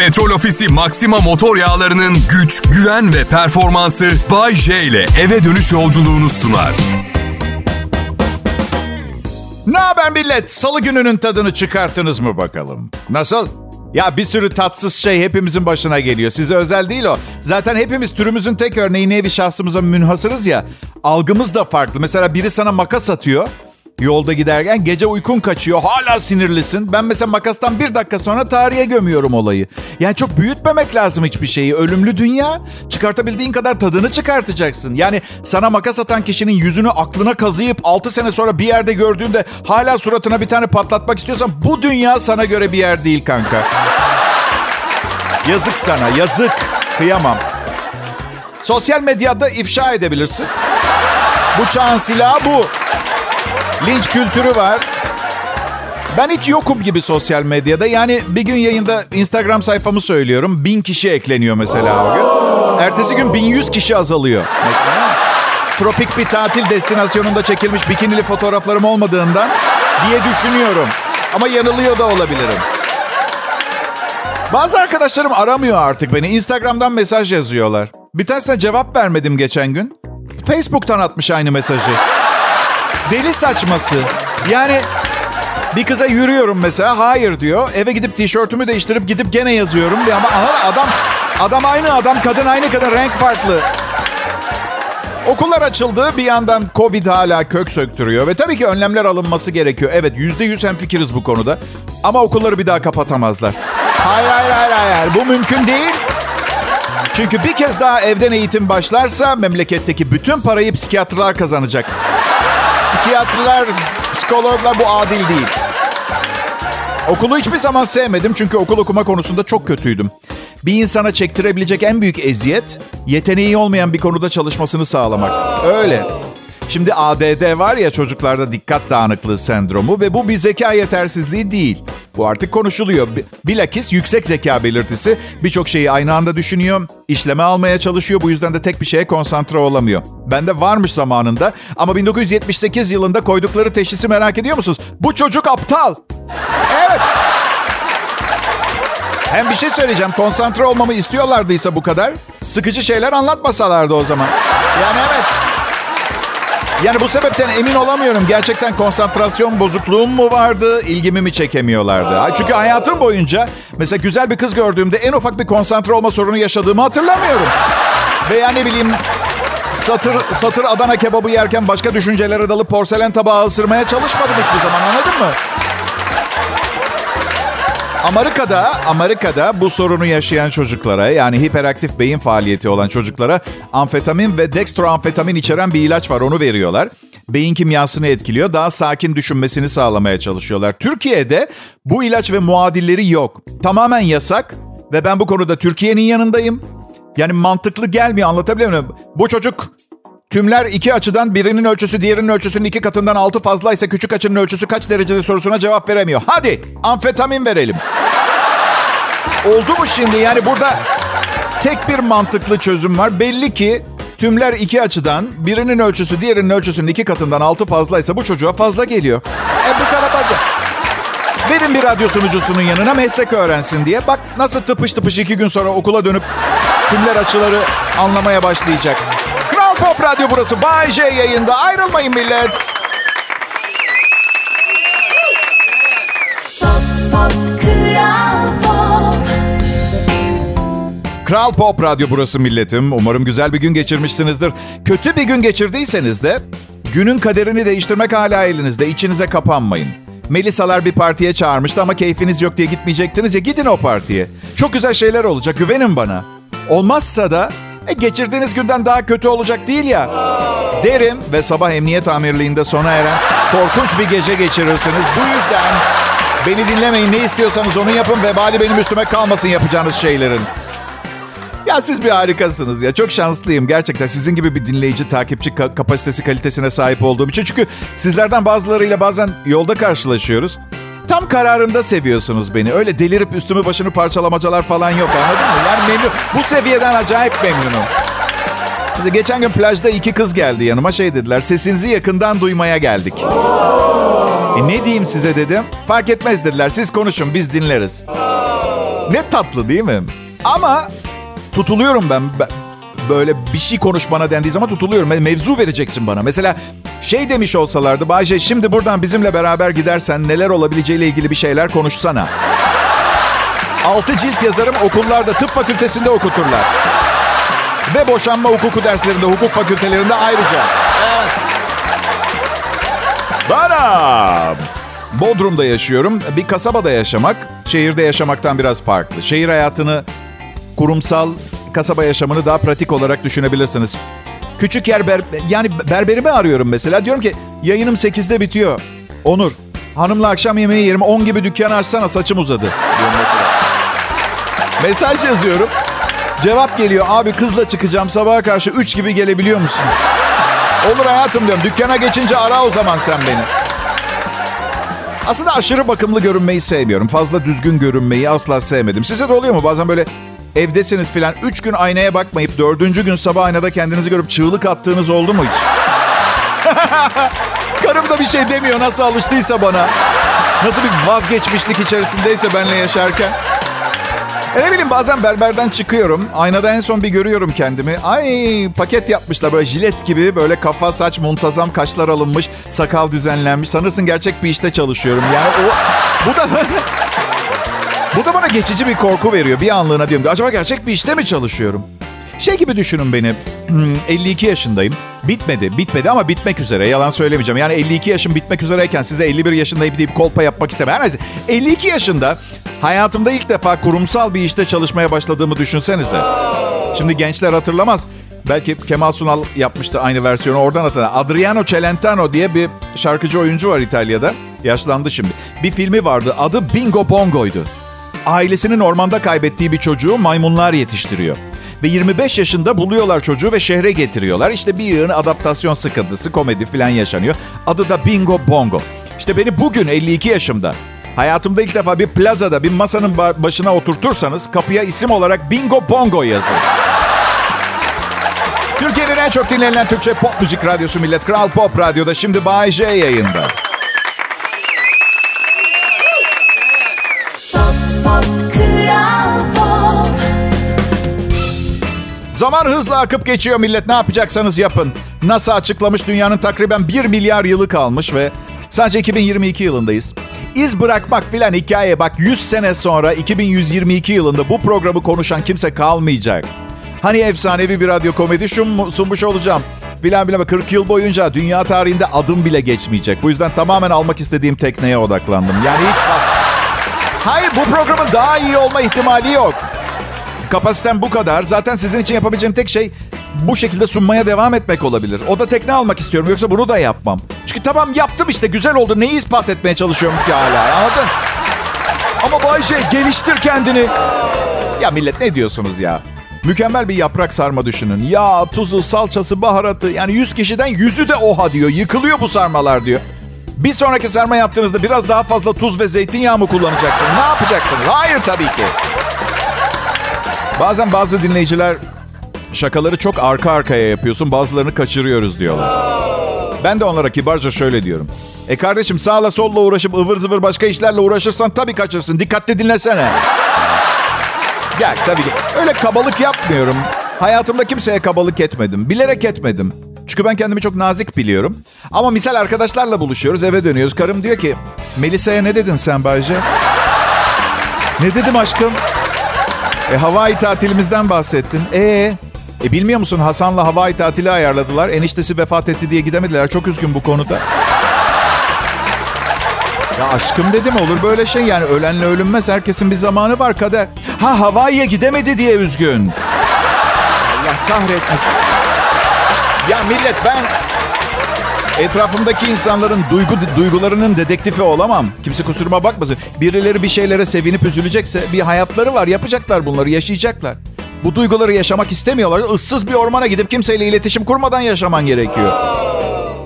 Petrol Ofisi Maxima motor yağlarının güç, güven ve performansı Bay J ile eve dönüş yolculuğunu sunar. Ne haber millet? Salı gününün tadını çıkarttınız mı bakalım? Nasıl? Ya bir sürü tatsız şey hepimizin başına geliyor. Size özel değil o. Zaten hepimiz türümüzün tek örneği nevi şahsımıza münhasırız ya. Algımız da farklı. Mesela biri sana makas atıyor. Yolda giderken gece uykun kaçıyor. Hala sinirlisin. Ben mesela makastan bir dakika sonra tarihe gömüyorum olayı. Yani çok büyütmemek lazım hiçbir şeyi. Ölümlü dünya. Çıkartabildiğin kadar tadını çıkartacaksın. Yani sana makas atan kişinin yüzünü aklına kazıyıp 6 sene sonra bir yerde gördüğünde hala suratına bir tane patlatmak istiyorsan bu dünya sana göre bir yer değil kanka. Yazık sana, yazık. Kıyamam. Sosyal medyada ifşa edebilirsin. Bu çağın silahı bu. Linç kültürü var. Ben hiç yokum gibi sosyal medyada. Yani bir gün yayında Instagram sayfamı söylüyorum. Bin kişi ekleniyor mesela o gün. Ertesi gün 1100 kişi azalıyor. Mesela. Tropik bir tatil destinasyonunda çekilmiş bikinili fotoğraflarım olmadığından diye düşünüyorum. Ama yanılıyor da olabilirim. Bazı arkadaşlarım aramıyor artık beni. Instagram'dan mesaj yazıyorlar. Bir tanesine cevap vermedim geçen gün. Facebook'tan atmış aynı mesajı. Deli saçması. Yani bir kıza yürüyorum mesela. Hayır diyor. Eve gidip tişörtümü değiştirip gidip gene yazıyorum. Ama adam adam aynı adam, kadın aynı kadar renk farklı. Okullar açıldı. Bir yandan Covid hala kök söktürüyor. Ve tabii ki önlemler alınması gerekiyor. Evet yüzde yüz hemfikiriz bu konuda. Ama okulları bir daha kapatamazlar. Hayır hayır hayır hayır. Bu mümkün değil. Çünkü bir kez daha evden eğitim başlarsa memleketteki bütün parayı psikiyatrlar kazanacak. Psikiyatrlar, psikologlar bu adil değil. Okulu hiçbir zaman sevmedim çünkü okul okuma konusunda çok kötüydüm. Bir insana çektirebilecek en büyük eziyet, yeteneği olmayan bir konuda çalışmasını sağlamak. Öyle. Şimdi ADD var ya çocuklarda dikkat dağınıklığı sendromu ve bu bir zeka yetersizliği değil. Bu artık konuşuluyor. Bilakis yüksek zeka belirtisi birçok şeyi aynı anda düşünüyor, işleme almaya çalışıyor. Bu yüzden de tek bir şeye konsantre olamıyor. Bende varmış zamanında ama 1978 yılında koydukları teşhisi merak ediyor musunuz? Bu çocuk aptal. Evet. Hem bir şey söyleyeceğim. Konsantre olmamı istiyorlardıysa bu kadar. Sıkıcı şeyler anlatmasalardı o zaman. Yani evet. Yani bu sebepten emin olamıyorum. Gerçekten konsantrasyon bozukluğum mu vardı, ilgimi mi çekemiyorlardı? Çünkü hayatım boyunca mesela güzel bir kız gördüğümde en ufak bir konsantre olma sorunu yaşadığımı hatırlamıyorum. Veya ne bileyim satır satır Adana kebabı yerken başka düşüncelere dalıp porselen tabağı ısırmaya çalışmadım hiçbir zaman anladın mı? Amerika'da, Amerika'da bu sorunu yaşayan çocuklara yani hiperaktif beyin faaliyeti olan çocuklara amfetamin ve dextroamfetamin içeren bir ilaç var onu veriyorlar. Beyin kimyasını etkiliyor. Daha sakin düşünmesini sağlamaya çalışıyorlar. Türkiye'de bu ilaç ve muadilleri yok. Tamamen yasak ve ben bu konuda Türkiye'nin yanındayım. Yani mantıklı gelmiyor anlatabiliyor muyum? Bu çocuk Tümler iki açıdan birinin ölçüsü diğerinin ölçüsünün iki katından altı fazlaysa küçük açının ölçüsü kaç derecede sorusuna cevap veremiyor. Hadi amfetamin verelim. Oldu mu şimdi? Yani burada tek bir mantıklı çözüm var. Belli ki tümler iki açıdan birinin ölçüsü diğerinin ölçüsünün iki katından altı fazlaysa bu çocuğa fazla geliyor. E bu kadar basit. Verin bir radyo sunucusunun yanına meslek öğrensin diye. Bak nasıl tıpış tıpış iki gün sonra okula dönüp tümler açıları anlamaya başlayacak. Pop Radyo burası. Bay J yayında. Ayrılmayın millet. Kral Pop Radyo burası milletim. Umarım güzel bir gün geçirmişsinizdir. Kötü bir gün geçirdiyseniz de günün kaderini değiştirmek hala elinizde. İçinize kapanmayın. Melisalar bir partiye çağırmıştı ama keyfiniz yok diye gitmeyecektiniz ya gidin o partiye. Çok güzel şeyler olacak güvenin bana. Olmazsa da e, geçirdiğiniz günden daha kötü olacak değil ya. Derim ve sabah emniyet amirliğinde sona eren korkunç bir gece geçirirsiniz. Bu yüzden beni dinlemeyin. Ne istiyorsanız onu yapın. Vebali benim üstüme kalmasın yapacağınız şeylerin. Ya siz bir harikasınız ya. Çok şanslıyım gerçekten. Sizin gibi bir dinleyici, takipçi kapasitesi, kalitesine sahip olduğum için. Çünkü sizlerden bazılarıyla bazen yolda karşılaşıyoruz. Tam kararında seviyorsunuz beni. Öyle delirip üstümü başını parçalamacalar falan yok anladın mı? Yani memnun. Bu seviyeden acayip memnunum. Geçen gün plajda iki kız geldi yanıma şey dediler. Sesinizi yakından duymaya geldik. E ne diyeyim size dedim. Fark etmez dediler. Siz konuşun biz dinleriz. Ne tatlı değil mi? Ama tutuluyorum ben. Böyle bir şey konuş bana dendiği zaman tutuluyorum. Mevzu vereceksin bana. Mesela şey demiş olsalardı Bayce şimdi buradan bizimle beraber gidersen neler olabileceğiyle ilgili bir şeyler konuşsana. Altı cilt yazarım okullarda tıp fakültesinde okuturlar. Ve boşanma hukuku derslerinde hukuk fakültelerinde ayrıca. Evet. Bana Bodrum'da yaşıyorum. Bir kasabada yaşamak şehirde yaşamaktan biraz farklı. Şehir hayatını kurumsal kasaba yaşamını daha pratik olarak düşünebilirsiniz. Küçük yer ber, yani berberimi arıyorum mesela. Diyorum ki yayınım 8'de bitiyor. Onur hanımla akşam yemeği yerim 10 gibi dükkanı açsana saçım uzadı. Mesaj yazıyorum. Cevap geliyor. Abi kızla çıkacağım sabaha karşı 3 gibi gelebiliyor musun? Olur hayatım diyorum. Dükkana geçince ara o zaman sen beni. Aslında aşırı bakımlı görünmeyi sevmiyorum. Fazla düzgün görünmeyi asla sevmedim. Size de oluyor mu? Bazen böyle evdesiniz filan. Üç gün aynaya bakmayıp dördüncü gün sabah aynada kendinizi görüp çığlık attığınız oldu mu hiç? Karım da bir şey demiyor nasıl alıştıysa bana. Nasıl bir vazgeçmişlik içerisindeyse benle yaşarken. E ne bileyim bazen berberden çıkıyorum. Aynada en son bir görüyorum kendimi. Ay paket yapmışlar böyle jilet gibi. Böyle kafa saç muntazam kaşlar alınmış. Sakal düzenlenmiş. Sanırsın gerçek bir işte çalışıyorum. Yani o... Bu da... bu da bana geçici bir korku veriyor. Bir anlığına diyorum. Acaba gerçek bir işte mi çalışıyorum? Şey gibi düşünün beni. 52 hmm, yaşındayım. Bitmedi, bitmedi ama bitmek üzere. Yalan söylemeyeceğim. Yani 52 yaşım bitmek üzereyken size 51 yaşındayım deyip kolpa yapmak istemem. Her neyse 52 yaşında hayatımda ilk defa kurumsal bir işte çalışmaya başladığımı düşünsenize. Şimdi gençler hatırlamaz. Belki Kemal Sunal yapmıştı aynı versiyonu oradan hatırlar. Adriano Celentano diye bir şarkıcı oyuncu var İtalya'da. Yaşlandı şimdi. Bir filmi vardı. Adı Bingo Bongo'ydu. Ailesinin ormanda kaybettiği bir çocuğu maymunlar yetiştiriyor. Ve 25 yaşında buluyorlar çocuğu ve şehre getiriyorlar. İşte bir yığın adaptasyon sıkıntısı, komedi falan yaşanıyor. Adı da Bingo Bongo. İşte beni bugün 52 yaşımda hayatımda ilk defa bir plazada bir masanın başına oturtursanız kapıya isim olarak Bingo Bongo yazın. Türkiye'nin en çok dinlenen Türkçe pop müzik radyosu Millet Kral Pop Radyo'da şimdi Bay J yayında. Zaman hızla akıp geçiyor millet. Ne yapacaksanız yapın. NASA açıklamış dünyanın takriben 1 milyar yılı kalmış ve sadece 2022 yılındayız. İz bırakmak filan hikaye. Bak 100 sene sonra 2122 yılında bu programı konuşan kimse kalmayacak. Hani efsanevi bir radyo komedi sunmuş olacağım. Filan filan 40 yıl boyunca dünya tarihinde adım bile geçmeyecek. Bu yüzden tamamen almak istediğim tekneye odaklandım. Yani hiç... Hayır bu programın daha iyi olma ihtimali yok. Kapasitem bu kadar. Zaten sizin için yapabileceğim tek şey bu şekilde sunmaya devam etmek olabilir. O da tekne almak istiyorum yoksa bunu da yapmam. Çünkü tamam yaptım işte güzel oldu. Neyi ispat etmeye çalışıyorum ki hala anladın? Ama Bayce geliştir kendini. Ya millet ne diyorsunuz ya? Mükemmel bir yaprak sarma düşünün. Ya tuzu, salçası, baharatı yani 100 kişiden yüzü de oha diyor. Yıkılıyor bu sarmalar diyor. Bir sonraki sarma yaptığınızda biraz daha fazla tuz ve zeytinyağı mı kullanacaksınız? Ne yapacaksınız? Hayır tabii ki. Bazen bazı dinleyiciler şakaları çok arka arkaya yapıyorsun bazılarını kaçırıyoruz diyorlar. Ben de onlara kibarca şöyle diyorum. E kardeşim sağla solla uğraşıp ıvır zıvır başka işlerle uğraşırsan tabii kaçırsın. Dikkatli dinlesene. Gel tabii ki. Öyle kabalık yapmıyorum. Hayatımda kimseye kabalık etmedim. Bilerek etmedim. Çünkü ben kendimi çok nazik biliyorum. Ama misal arkadaşlarla buluşuyoruz, eve dönüyoruz. Karım diyor ki, Melisa'ya ne dedin sen Bayce? ne dedim aşkım? E, Hawaii tatilimizden bahsettin. E e bilmiyor musun Hasan'la Hawaii tatili ayarladılar. Eniştesi vefat etti diye gidemediler. Çok üzgün bu konuda. Ya aşkım dedim olur böyle şey yani ölenle ölünmez. Herkesin bir zamanı var kader. Ha Hawaii'ye gidemedi diye üzgün. Allah kahretmesin. Ya millet ben etrafımdaki insanların duygu duygularının dedektifi olamam. Kimse kusuruma bakmasın. Birileri bir şeylere sevinip üzülecekse bir hayatları var. Yapacaklar bunları, yaşayacaklar. Bu duyguları yaşamak istemiyorlar. Issız bir ormana gidip kimseyle iletişim kurmadan yaşaman gerekiyor.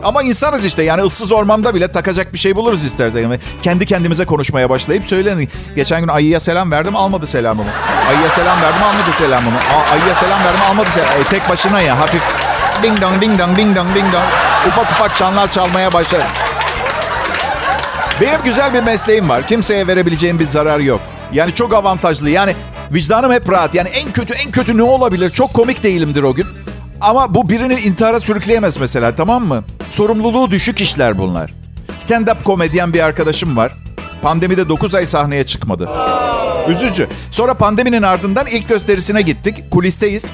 Ama insanız işte yani ıssız ormanda bile takacak bir şey buluruz istersen. Yani kendi kendimize konuşmaya başlayıp söylenin. Geçen gün ayıya selam verdim almadı selamımı. Ayıya selamı verdim almadı selamımı. A- ayıya selam verdim almadı selamımı. E, tek başına ya hafif ding dong ding dong ding dong ding dong. Ufak ufak çanlar çalmaya başladı. Benim güzel bir mesleğim var. Kimseye verebileceğim bir zarar yok. Yani çok avantajlı. Yani vicdanım hep rahat. Yani en kötü en kötü ne olabilir? Çok komik değilimdir o gün. Ama bu birini intihara sürükleyemez mesela tamam mı? Sorumluluğu düşük işler bunlar. Stand-up komedyen bir arkadaşım var. Pandemide 9 ay sahneye çıkmadı. Üzücü. Sonra pandeminin ardından ilk gösterisine gittik. Kulisteyiz.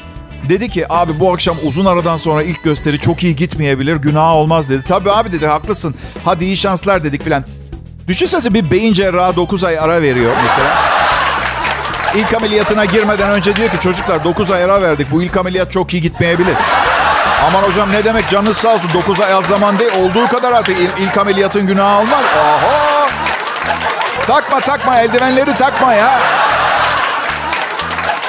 Dedi ki abi bu akşam uzun aradan sonra ilk gösteri çok iyi gitmeyebilir. Günah olmaz dedi. Tabii abi dedi haklısın. Hadi iyi şanslar dedik filan. Düşünsene bir beyin cerrahı 9 ay ara veriyor mesela. İlk ameliyatına girmeden önce diyor ki çocuklar 9 ay ara verdik. Bu ilk ameliyat çok iyi gitmeyebilir. Aman hocam ne demek canınız sağ olsun 9 ay az zaman değil. Olduğu kadar artık il, ilk ameliyatın günahı olmaz. Oho! Takma takma eldivenleri takma ya.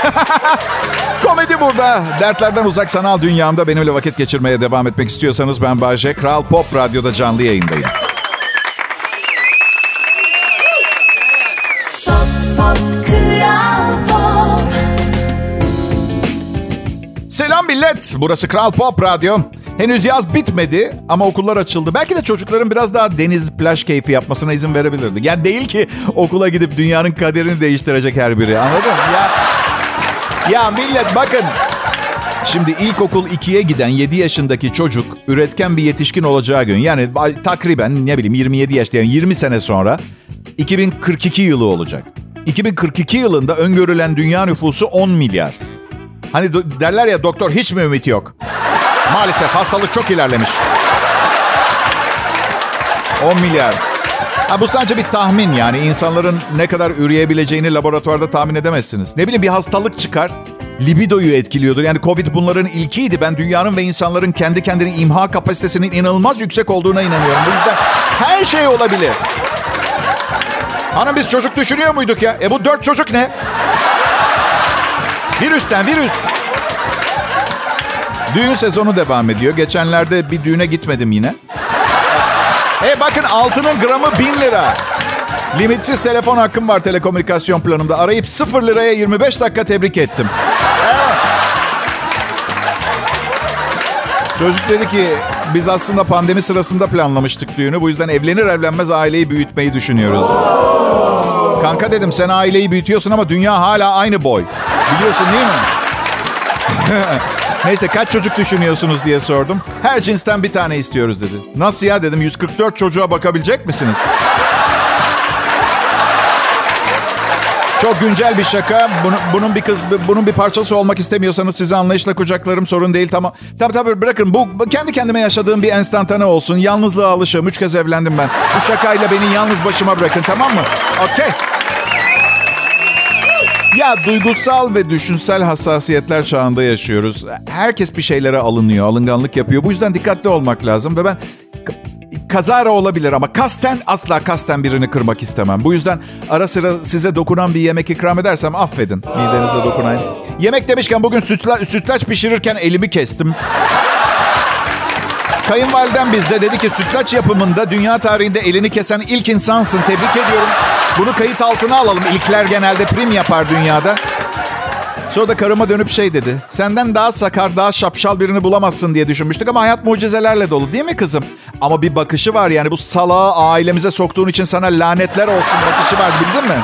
Komedi burada. Dertlerden uzak sanal dünyamda benimle vakit geçirmeye devam etmek istiyorsanız ben Bayce. Kral Pop Radyo'da canlı yayındayım. Selam millet. Burası Kral Pop Radyo. Henüz yaz bitmedi ama okullar açıldı. Belki de çocukların biraz daha deniz plaj keyfi yapmasına izin verebilirdi. Yani değil ki okula gidip dünyanın kaderini değiştirecek her biri. Anladın? Ya, ya millet bakın. Şimdi ilkokul 2'ye giden 7 yaşındaki çocuk üretken bir yetişkin olacağı gün yani takriben ne bileyim 27 yaşta yani 20 sene sonra 2042 yılı olacak. 2042 yılında öngörülen dünya nüfusu 10 milyar. Hani derler ya doktor hiç mi ümit yok? Maalesef hastalık çok ilerlemiş. 10 milyar. Ha, bu sadece bir tahmin yani. insanların ne kadar üreyebileceğini laboratuvarda tahmin edemezsiniz. Ne bileyim bir hastalık çıkar. Libidoyu etkiliyordur. Yani Covid bunların ilkiydi. Ben dünyanın ve insanların kendi kendini imha kapasitesinin inanılmaz yüksek olduğuna inanıyorum. Bu yüzden her şey olabilir. Hanım biz çocuk düşünüyor muyduk ya? E bu dört çocuk ne? Virüsten virüs. Düğün sezonu devam ediyor. Geçenlerde bir düğüne gitmedim yine. E bakın altının gramı bin lira. Limitsiz telefon hakkım var telekomünikasyon planımda. Arayıp 0 liraya 25 dakika tebrik ettim. Çocuk dedi ki biz aslında pandemi sırasında planlamıştık düğünü. Bu yüzden evlenir evlenmez aileyi büyütmeyi düşünüyoruz. Kanka dedim sen aileyi büyütüyorsun ama dünya hala aynı boy. Biliyorsun değil mi? Neyse kaç çocuk düşünüyorsunuz diye sordum. Her cinsten bir tane istiyoruz dedi. Nasıl ya dedim 144 çocuğa bakabilecek misiniz? Çok güncel bir şaka. Bunun, bunun bir kız, bunun bir parçası olmak istemiyorsanız sizi anlayışla kucaklarım sorun değil tamam. Tabii tabii bırakın bu kendi kendime yaşadığım bir enstantane olsun. Yalnızlığa alışığım. Üç kez evlendim ben. Bu şakayla beni yalnız başıma bırakın tamam mı? Okey. Ya duygusal ve düşünsel hassasiyetler çağında yaşıyoruz. Herkes bir şeylere alınıyor, alınganlık yapıyor. Bu yüzden dikkatli olmak lazım ve ben kazara olabilir ama kasten asla kasten birini kırmak istemem. Bu yüzden ara sıra size dokunan bir yemek ikram edersem affedin midenize dokunayım. Yemek demişken bugün sütla, sütlaç pişirirken elimi kestim. Kayınvalidem bizde dedi ki sütlaç yapımında dünya tarihinde elini kesen ilk insansın. Tebrik ediyorum. Bunu kayıt altına alalım. İlkler genelde prim yapar dünyada. Sonra da karıma dönüp şey dedi. Senden daha sakar, daha şapşal birini bulamazsın diye düşünmüştük ama hayat mucizelerle dolu değil mi kızım? Ama bir bakışı var yani bu salağı ailemize soktuğun için sana lanetler olsun bakışı var bildin mi?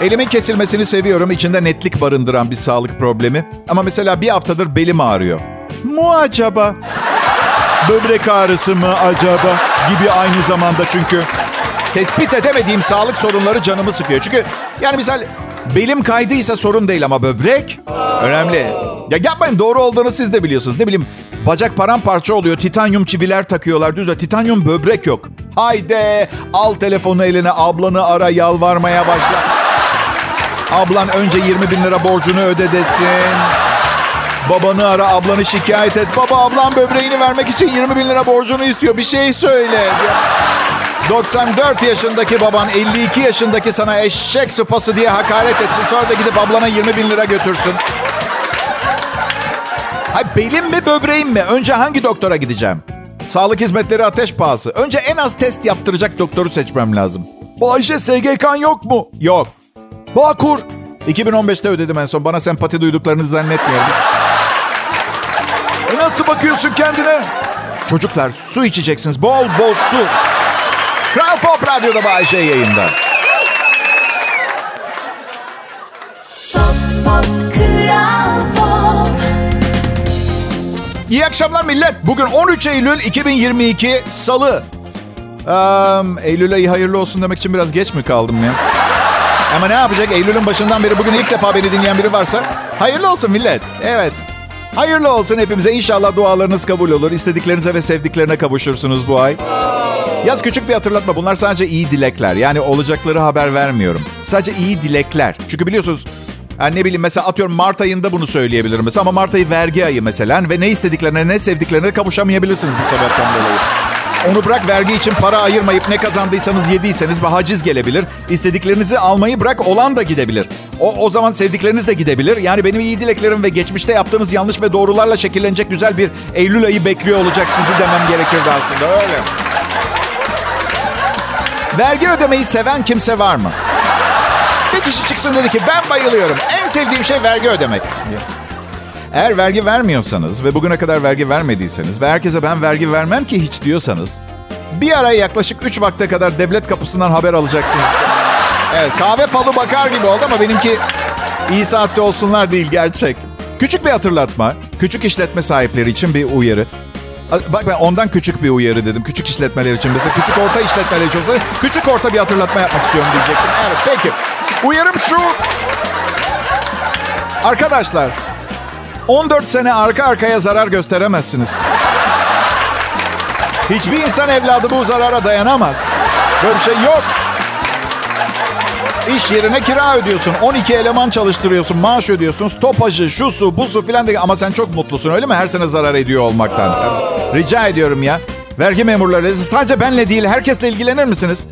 Elimin kesilmesini seviyorum. İçinde netlik barındıran bir sağlık problemi. Ama mesela bir haftadır belim ağrıyor. Mu acaba? Böbrek ağrısı mı acaba? Gibi aynı zamanda çünkü. Tespit edemediğim sağlık sorunları canımı sıkıyor. Çünkü yani misal belim kaydıysa sorun değil ama böbrek önemli. Ya yapmayın doğru olduğunu siz de biliyorsunuz. Ne bileyim bacak paramparça oluyor. Titanyum çiviler takıyorlar. Düz de titanyum böbrek yok. Haydi al telefonu eline ablanı ara yalvarmaya başla. Ablan önce 20 bin lira borcunu öde desin. Babanı ara ablanı şikayet et. Baba ablam böbreğini vermek için 20 bin lira borcunu istiyor. Bir şey söyle. 94 yaşındaki baban 52 yaşındaki sana eşek sıpası diye hakaret etsin. Sonra da gidip ablana 20 bin lira götürsün. Hay belim mi böbreğim mi? Önce hangi doktora gideceğim? Sağlık hizmetleri ateş pahası. Önce en az test yaptıracak doktoru seçmem lazım. Bayşe SGK'n yok mu? Yok. Bağkur. 2015'te ödedim en son. Bana sempati duyduklarını zannetmiyorum. E nasıl bakıyorsun kendine? Çocuklar su içeceksiniz. Bol bol su. Kral Pop Radyo'da Bayşe yayında. İyi akşamlar millet. Bugün 13 Eylül 2022 Salı. Um, Eylül ayı hayırlı olsun demek için biraz geç mi kaldım ya? Ama ne yapacak? Eylül'ün başından beri bugün ilk defa beni dinleyen biri varsa hayırlı olsun millet. Evet. Hayırlı olsun hepimize. İnşallah dualarınız kabul olur. İstediklerinize ve sevdiklerine kavuşursunuz bu ay. Yaz küçük bir hatırlatma. Bunlar sadece iyi dilekler. Yani olacakları haber vermiyorum. Sadece iyi dilekler. Çünkü biliyorsunuz yani ne bileyim mesela atıyorum Mart ayında bunu söyleyebilirim mesela ama Mart ayı vergi ayı mesela ve ne istediklerine ne sevdiklerine kavuşamayabilirsiniz bu sebepten dolayı. Onu bırak vergi için para ayırmayıp ne kazandıysanız yediyseniz bir haciz gelebilir. İstediklerinizi almayı bırak olan da gidebilir. O, o zaman sevdikleriniz de gidebilir. Yani benim iyi dileklerim ve geçmişte yaptığınız yanlış ve doğrularla şekillenecek güzel bir Eylül ayı bekliyor olacak sizi demem gerekirdi aslında öyle. Vergi ödemeyi seven kimse var mı? Bir kişi çıksın dedi ki ben bayılıyorum. En sevdiğim şey vergi ödemek. Eğer vergi vermiyorsanız ve bugüne kadar vergi vermediyseniz ve herkese ben vergi vermem ki hiç diyorsanız bir ara yaklaşık 3 vakte kadar devlet kapısından haber alacaksınız. Evet kahve falı bakar gibi oldu ama benimki iyi saatte olsunlar değil gerçek. Küçük bir hatırlatma. Küçük işletme sahipleri için bir uyarı. Bak ben ondan küçük bir uyarı dedim. Küçük işletmeler için mesela küçük orta işletmeler için olsa küçük orta bir hatırlatma yapmak istiyorum diyecektim. Evet peki. Uyarım şu. Arkadaşlar 14 sene arka arkaya zarar gösteremezsiniz. Hiçbir insan evladı bu zarara dayanamaz. Böyle bir şey yok. İş yerine kira ödüyorsun. 12 eleman çalıştırıyorsun. Maaş ödüyorsun. Stopajı, şu su, bu su filan. Ama sen çok mutlusun öyle mi? Her sene zarar ediyor olmaktan. Rica ediyorum ya. Vergi memurları sadece benle değil herkesle ilgilenir misiniz?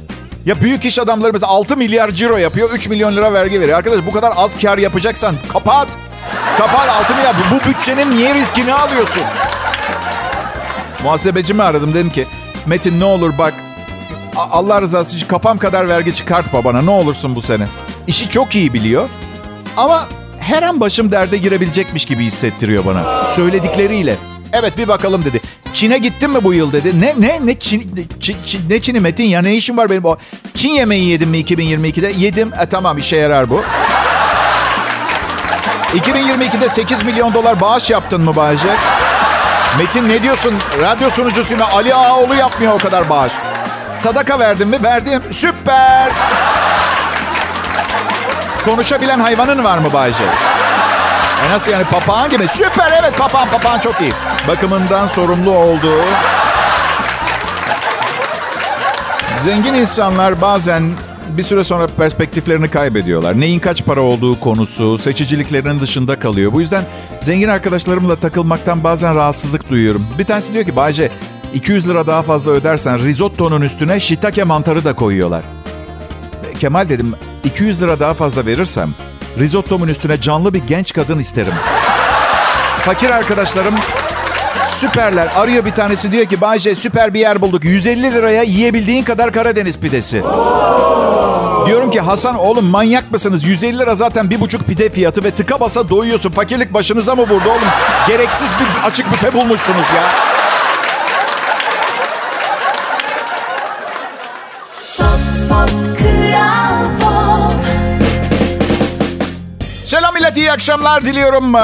Ya büyük iş adamları mesela 6 milyar ciro yapıyor. 3 milyon lira vergi veriyor. Arkadaş bu kadar az kar yapacaksan kapat. Kapat 6 milyar. Bu bütçenin niye riskini alıyorsun? Muhasebecimi aradım. Dedim ki Metin ne olur bak Allah rızası için kafam kadar vergi çıkartma bana ne olursun bu sene. İşi çok iyi biliyor ama her an başım derde girebilecekmiş gibi hissettiriyor bana. Söyledikleriyle. Evet bir bakalım dedi. Çin'e gittin mi bu yıl dedi. Ne ne ne Çin, Çin, Çin ne Çin'i Metin ya ne işim var benim o. Çin yemeği yedim mi 2022'de? Yedim. E tamam işe yarar bu. 2022'de 8 milyon dolar bağış yaptın mı Bayce? Metin ne diyorsun? Radyo sunucusuyum. Ali Ağaoğlu yapmıyor o kadar bağış. Sadaka verdim mi? Verdim. Süper. Konuşabilen hayvanın var mı Bayce? E nasıl yani papağan gibi? Süper evet papağan papağan çok iyi. Bakımından sorumlu olduğu. Zengin insanlar bazen bir süre sonra perspektiflerini kaybediyorlar. Neyin kaç para olduğu konusu seçiciliklerinin dışında kalıyor. Bu yüzden zengin arkadaşlarımla takılmaktan bazen rahatsızlık duyuyorum. Bir tanesi diyor ki Bayce 200 lira daha fazla ödersen risottonun üstüne shiitake mantarı da koyuyorlar. Kemal dedim 200 lira daha fazla verirsem risottomun üstüne canlı bir genç kadın isterim. Fakir arkadaşlarım süperler. Arıyor bir tanesi diyor ki Bayce süper bir yer bulduk. 150 liraya yiyebildiğin kadar Karadeniz pidesi. Diyorum ki Hasan oğlum manyak mısınız? 150 lira zaten bir buçuk pide fiyatı ve tıka basa doyuyorsun. Fakirlik başınıza mı vurdu oğlum? Gereksiz bir açık büfe bulmuşsunuz ya. Millet, iyi akşamlar diliyorum.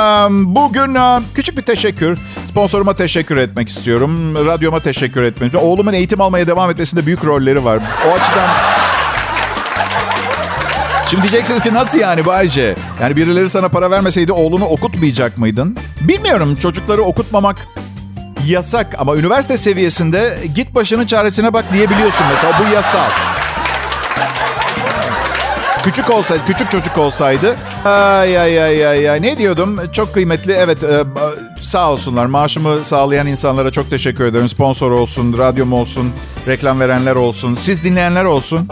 Bugün küçük bir teşekkür. Sponsoruma teşekkür etmek istiyorum. Radyoma teşekkür etmek istiyorum. Oğlumun eğitim almaya devam etmesinde büyük rolleri var. O açıdan... Şimdi diyeceksiniz ki nasıl yani Bayce? Yani birileri sana para vermeseydi oğlunu okutmayacak mıydın? Bilmiyorum çocukları okutmamak yasak ama üniversite seviyesinde git başının çaresine bak diyebiliyorsun mesela bu yasal. Küçük olsaydı, küçük çocuk olsaydı. Ay ay ay ay ay. Ne diyordum? Çok kıymetli. Evet e, sağ olsunlar. Maaşımı sağlayan insanlara çok teşekkür ederim. Sponsor olsun, radyom olsun, reklam verenler olsun, siz dinleyenler olsun.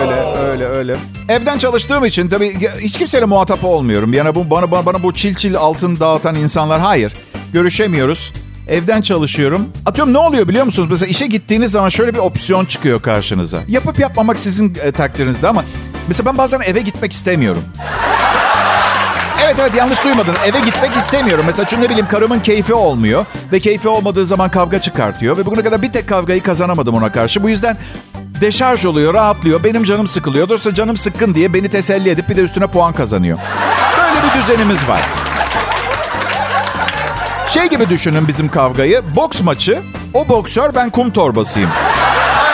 Öyle öyle öyle. Evden çalıştığım için tabii hiç kimseyle muhatap olmuyorum. Yani bu bana bana, bana bu çil çil altın dağıtan insanlar hayır. Görüşemiyoruz. Evden çalışıyorum. Atıyorum ne oluyor biliyor musunuz? Mesela işe gittiğiniz zaman şöyle bir opsiyon çıkıyor karşınıza. Yapıp yapmamak sizin e, takdirinizde ama Mesela ben bazen eve gitmek istemiyorum. Evet evet yanlış duymadın. Eve gitmek istemiyorum. Mesela çünkü ne bileyim karımın keyfi olmuyor. Ve keyfi olmadığı zaman kavga çıkartıyor. Ve bugüne kadar bir tek kavgayı kazanamadım ona karşı. Bu yüzden deşarj oluyor, rahatlıyor. Benim canım sıkılıyor. Dolayısıyla canım sıkkın diye beni teselli edip bir de üstüne puan kazanıyor. Böyle bir düzenimiz var. Şey gibi düşünün bizim kavgayı. Boks maçı. O boksör ben kum torbasıyım.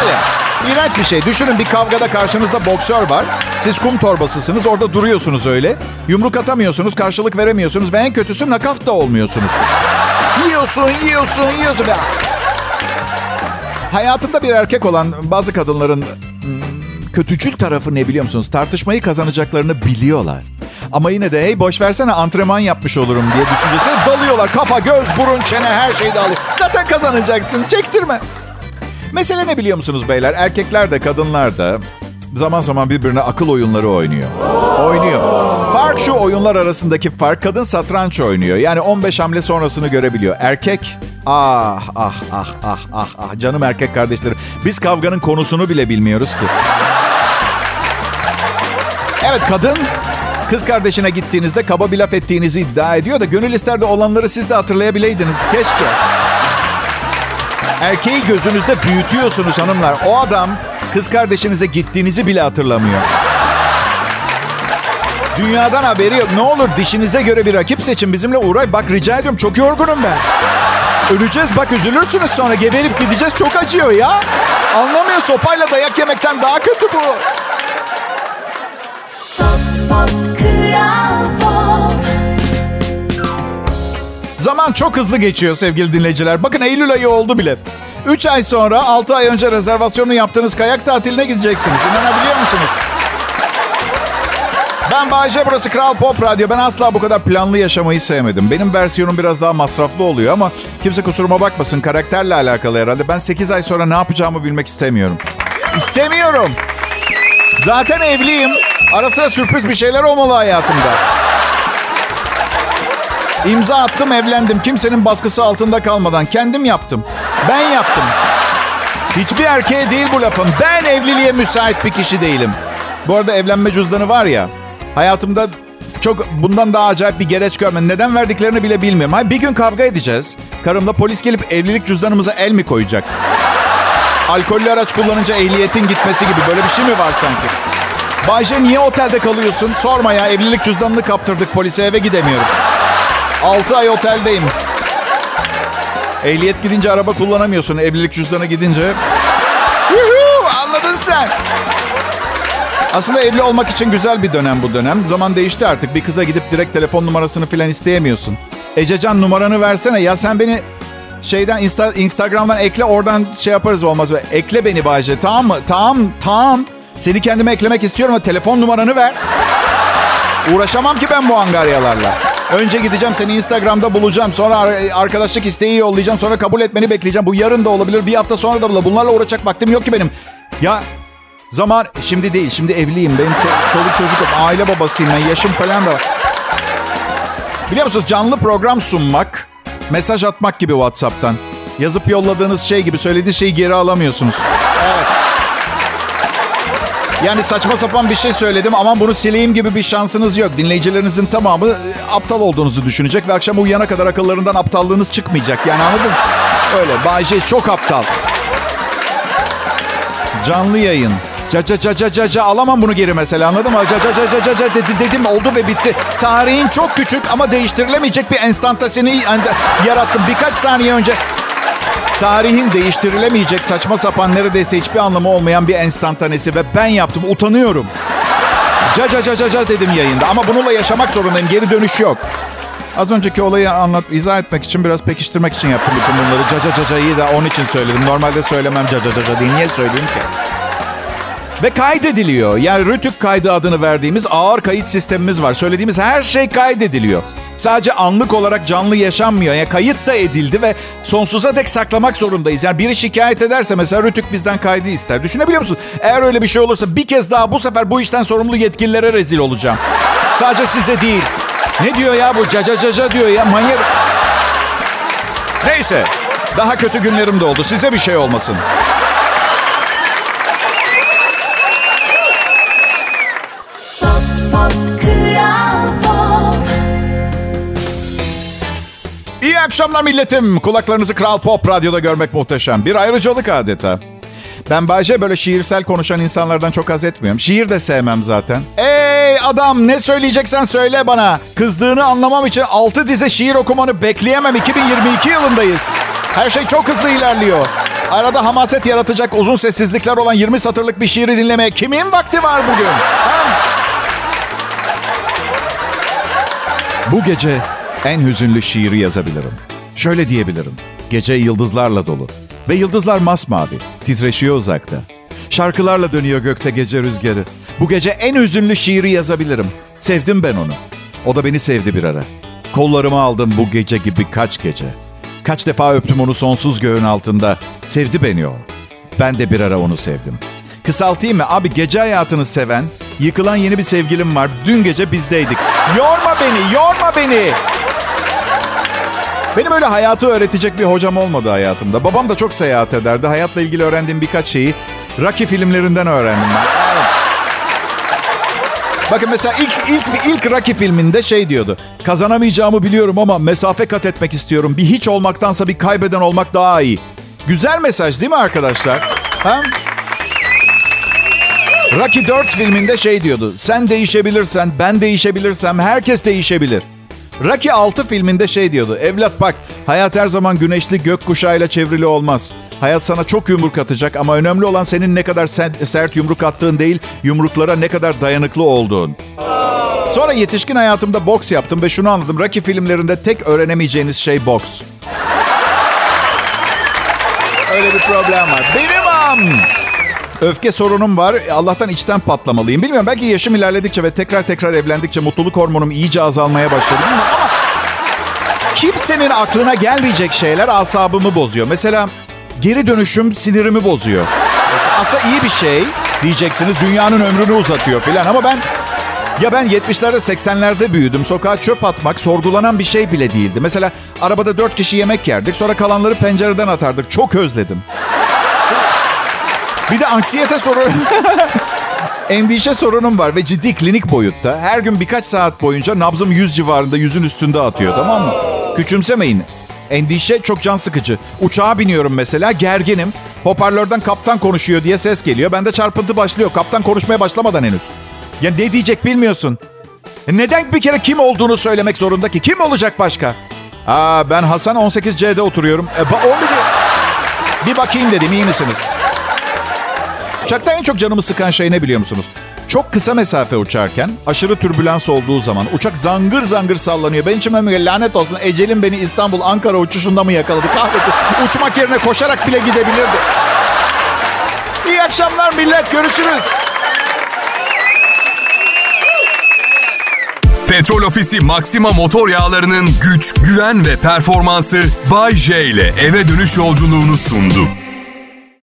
Öyle. İğrenç bir şey. Düşünün bir kavgada karşınızda boksör var. Siz kum torbasısınız. Orada duruyorsunuz öyle. Yumruk atamıyorsunuz. Karşılık veremiyorsunuz. Ve en kötüsü nakaf da olmuyorsunuz. Yiyorsun, yiyorsun, yiyorsun. Hayatında bir erkek olan bazı kadınların hmm, kötücül tarafı ne biliyor musunuz? Tartışmayı kazanacaklarını biliyorlar. Ama yine de hey boş versene antrenman yapmış olurum diye düşüncesine dalıyorlar. Kafa, göz, burun, çene her şeyi dağılıyor. Zaten kazanacaksın. Çektirme. Mesele ne biliyor musunuz beyler? Erkekler de kadınlar da zaman zaman birbirine akıl oyunları oynuyor. Oynuyor. Fark şu oyunlar arasındaki fark kadın satranç oynuyor. Yani 15 hamle sonrasını görebiliyor. Erkek ah ah ah ah ah ah canım erkek kardeşlerim. Biz kavganın konusunu bile bilmiyoruz ki. Evet kadın kız kardeşine gittiğinizde kaba bir laf ettiğinizi iddia ediyor da gönül isterde olanları siz de hatırlayabileydiniz. Keşke. Erkeği gözünüzde büyütüyorsunuz hanımlar. O adam kız kardeşinize gittiğinizi bile hatırlamıyor. Dünyadan haberi yok. Ne olur dişinize göre bir rakip seçin. Bizimle uğray. Bak rica ediyorum çok yorgunum ben. Öleceğiz bak üzülürsünüz sonra. Geberip gideceğiz çok acıyor ya. Anlamıyor sopayla dayak yemekten daha kötü bu. Zaman çok hızlı geçiyor sevgili dinleyiciler. Bakın Eylül ayı oldu bile. 3 ay sonra 6 ay önce rezervasyonu yaptığınız kayak tatiline gideceksiniz. İnanabiliyor musunuz? Ben Bayece, burası Kral Pop Radyo. Ben asla bu kadar planlı yaşamayı sevmedim. Benim versiyonum biraz daha masraflı oluyor ama kimse kusuruma bakmasın. Karakterle alakalı herhalde. Ben 8 ay sonra ne yapacağımı bilmek istemiyorum. İstemiyorum. Zaten evliyim. Ara sıra sürpriz bir şeyler olmalı hayatımda. İmza attım, evlendim. Kimsenin baskısı altında kalmadan. Kendim yaptım. Ben yaptım. Hiçbir erkeğe değil bu lafım. Ben evliliğe müsait bir kişi değilim. Bu arada evlenme cüzdanı var ya. Hayatımda çok bundan daha acayip bir gereç görmedim. Neden verdiklerini bile bilmiyorum. Hayır, bir gün kavga edeceğiz. Karımla polis gelip evlilik cüzdanımıza el mi koyacak? Alkollü araç kullanınca ehliyetin gitmesi gibi böyle bir şey mi var sanki? Bayce niye otelde kalıyorsun? Sorma ya evlilik cüzdanını kaptırdık polise eve gidemiyorum. 6 ay oteldeyim. Ehliyet gidince araba kullanamıyorsun. Evlilik cüzdanı gidince. Anladın sen. Aslında evli olmak için güzel bir dönem bu dönem. Zaman değişti artık. Bir kıza gidip direkt telefon numarasını falan isteyemiyorsun. Ececan numaranı versene. Ya sen beni şeyden Insta, Instagram'dan ekle oradan şey yaparız olmaz. Ekle beni Bayce tamam mı? Tamam tamam. Seni kendime eklemek istiyorum ama telefon numaranı ver. Uğraşamam ki ben bu angaryalarla. Önce gideceğim seni Instagram'da bulacağım. Sonra arkadaşlık isteği yollayacağım. Sonra kabul etmeni bekleyeceğim. Bu yarın da olabilir. Bir hafta sonra da olabilir. Bunlarla uğraşacak vaktim yok ki benim. Ya zaman şimdi değil. Şimdi evliyim. Benim ço- çoluk çocuk aile babasıyım ben. Yaşım falan da var. Biliyor musunuz canlı program sunmak, mesaj atmak gibi WhatsApp'tan. Yazıp yolladığınız şey gibi söylediği şeyi geri alamıyorsunuz. Evet. Yani saçma sapan bir şey söyledim ama bunu sileyim gibi bir şansınız yok. Dinleyicilerinizin tamamı e, aptal olduğunuzu düşünecek ve akşam uyuyana kadar akıllarından aptallığınız çıkmayacak. Yani anladın? Öyle. Bayce çok aptal. Canlı yayın. Ca ca ca ca ca ca alamam bunu geri mesela anladın mı? Ca ca ca ca ca ca dedi, dedim oldu ve bitti. Tarihin çok küçük ama değiştirilemeyecek bir enstantasını yarattım. Birkaç saniye önce Tarihin değiştirilemeyecek saçma sapan neredeyse hiçbir anlamı olmayan bir enstantanesi ve ben yaptım. Utanıyorum. Ca ca ca ca ca dedim yayında ama bununla yaşamak zorundayım. Geri dönüş yok. Az önceki olayı anlat, izah etmek için biraz pekiştirmek için yaptım bütün bunları. Ca ca ca ca'yı da onun için söyledim. Normalde söylemem ca ca ca ca diye. Niye söyleyeyim ki? Ve kaydediliyor. Yani Rütük kaydı adını verdiğimiz ağır kayıt sistemimiz var. Söylediğimiz her şey kaydediliyor. Sadece anlık olarak canlı yaşanmıyor. Yani kayıt da edildi ve sonsuza dek saklamak zorundayız. Yani biri şikayet ederse mesela Rütük bizden kaydı ister. Düşünebiliyor musun? Eğer öyle bir şey olursa bir kez daha bu sefer bu işten sorumlu yetkililere rezil olacağım. Sadece size değil. Ne diyor ya bu caca caca diyor ya manyak. Neyse daha kötü günlerim de oldu. Size bir şey olmasın. Akşamlar milletim. Kulaklarınızı Kral Pop Radyo'da görmek muhteşem. Bir ayrıcalık adeta. Ben Bayce böyle şiirsel konuşan insanlardan çok haz etmiyorum. Şiir de sevmem zaten. Ey adam ne söyleyeceksen söyle bana. Kızdığını anlamam için altı dize şiir okumanı bekleyemem. 2022 yılındayız. Her şey çok hızlı ilerliyor. Arada hamaset yaratacak uzun sessizlikler olan 20 satırlık bir şiiri dinlemeye kimin vakti var bugün? Ha? Bu gece en hüzünlü şiiri yazabilirim. Şöyle diyebilirim. Gece yıldızlarla dolu. Ve yıldızlar masmavi. Titreşiyor uzakta. Şarkılarla dönüyor gökte gece rüzgarı. Bu gece en hüzünlü şiiri yazabilirim. Sevdim ben onu. O da beni sevdi bir ara. Kollarımı aldım bu gece gibi kaç gece. Kaç defa öptüm onu sonsuz göğün altında. Sevdi beni o. Ben de bir ara onu sevdim. Kısaltayım mı? Abi gece hayatını seven, yıkılan yeni bir sevgilim var. Dün gece bizdeydik. Yorma beni, yorma beni. Benim öyle hayatı öğretecek bir hocam olmadı hayatımda. Babam da çok seyahat ederdi. Hayatla ilgili öğrendiğim birkaç şeyi Rocky filmlerinden öğrendim ben. Bakın mesela ilk ilk ilk Rocky filminde şey diyordu. Kazanamayacağımı biliyorum ama mesafe kat etmek istiyorum. Bir hiç olmaktansa bir kaybeden olmak daha iyi. Güzel mesaj değil mi arkadaşlar? Ha? Rocky 4 filminde şey diyordu. Sen değişebilirsen, ben değişebilirsem herkes değişebilir. Rocky 6 filminde şey diyordu. Evlat bak, hayat her zaman güneşli gökkuşağıyla çevrili olmaz. Hayat sana çok yumruk atacak ama önemli olan senin ne kadar sert yumruk attığın değil, yumruklara ne kadar dayanıklı olduğun. Sonra yetişkin hayatımda boks yaptım ve şunu anladım. Rocky filmlerinde tek öğrenemeyeceğiniz şey boks. Öyle bir problem var. Benim am. Öfke sorunum var. Allah'tan içten patlamalıyım. Bilmiyorum belki yaşım ilerledikçe ve tekrar tekrar evlendikçe mutluluk hormonum iyice azalmaya başladı. Ama kimsenin aklına gelmeyecek şeyler asabımı bozuyor. Mesela geri dönüşüm sinirimi bozuyor. Aslında iyi bir şey diyeceksiniz. Dünyanın ömrünü uzatıyor filan ama ben ya ben 70'lerde 80'lerde büyüdüm. Sokağa çöp atmak sorgulanan bir şey bile değildi. Mesela arabada 4 kişi yemek yerdik. Sonra kalanları pencereden atardık. Çok özledim. Bir de anksiyete sorunu. Endişe sorunum var ve ciddi klinik boyutta. Her gün birkaç saat boyunca nabzım 100 civarında yüzün üstünde atıyor tamam mı? Küçümsemeyin. Endişe çok can sıkıcı. Uçağa biniyorum mesela gerginim. Hoparlörden kaptan konuşuyor diye ses geliyor. Bende çarpıntı başlıyor. Kaptan konuşmaya başlamadan henüz. Ya ne diyecek bilmiyorsun. Neden bir kere kim olduğunu söylemek zorunda ki? Kim olacak başka? Aa ben Hasan 18C'de oturuyorum. E, ba- bir bakayım dedim iyi misiniz? Uçakta en çok canımı sıkan şey ne biliyor musunuz? Çok kısa mesafe uçarken aşırı türbülans olduğu zaman uçak zangır zangır sallanıyor. Ben içime lanet olsun ecelim beni İstanbul Ankara uçuşunda mı yakaladı kahretsin. Uçmak yerine koşarak bile gidebilirdi. İyi akşamlar millet görüşürüz. Petrol Ofisi Maxima motor yağlarının güç, güven ve performansı Bay J ile eve dönüş yolculuğunu sundu.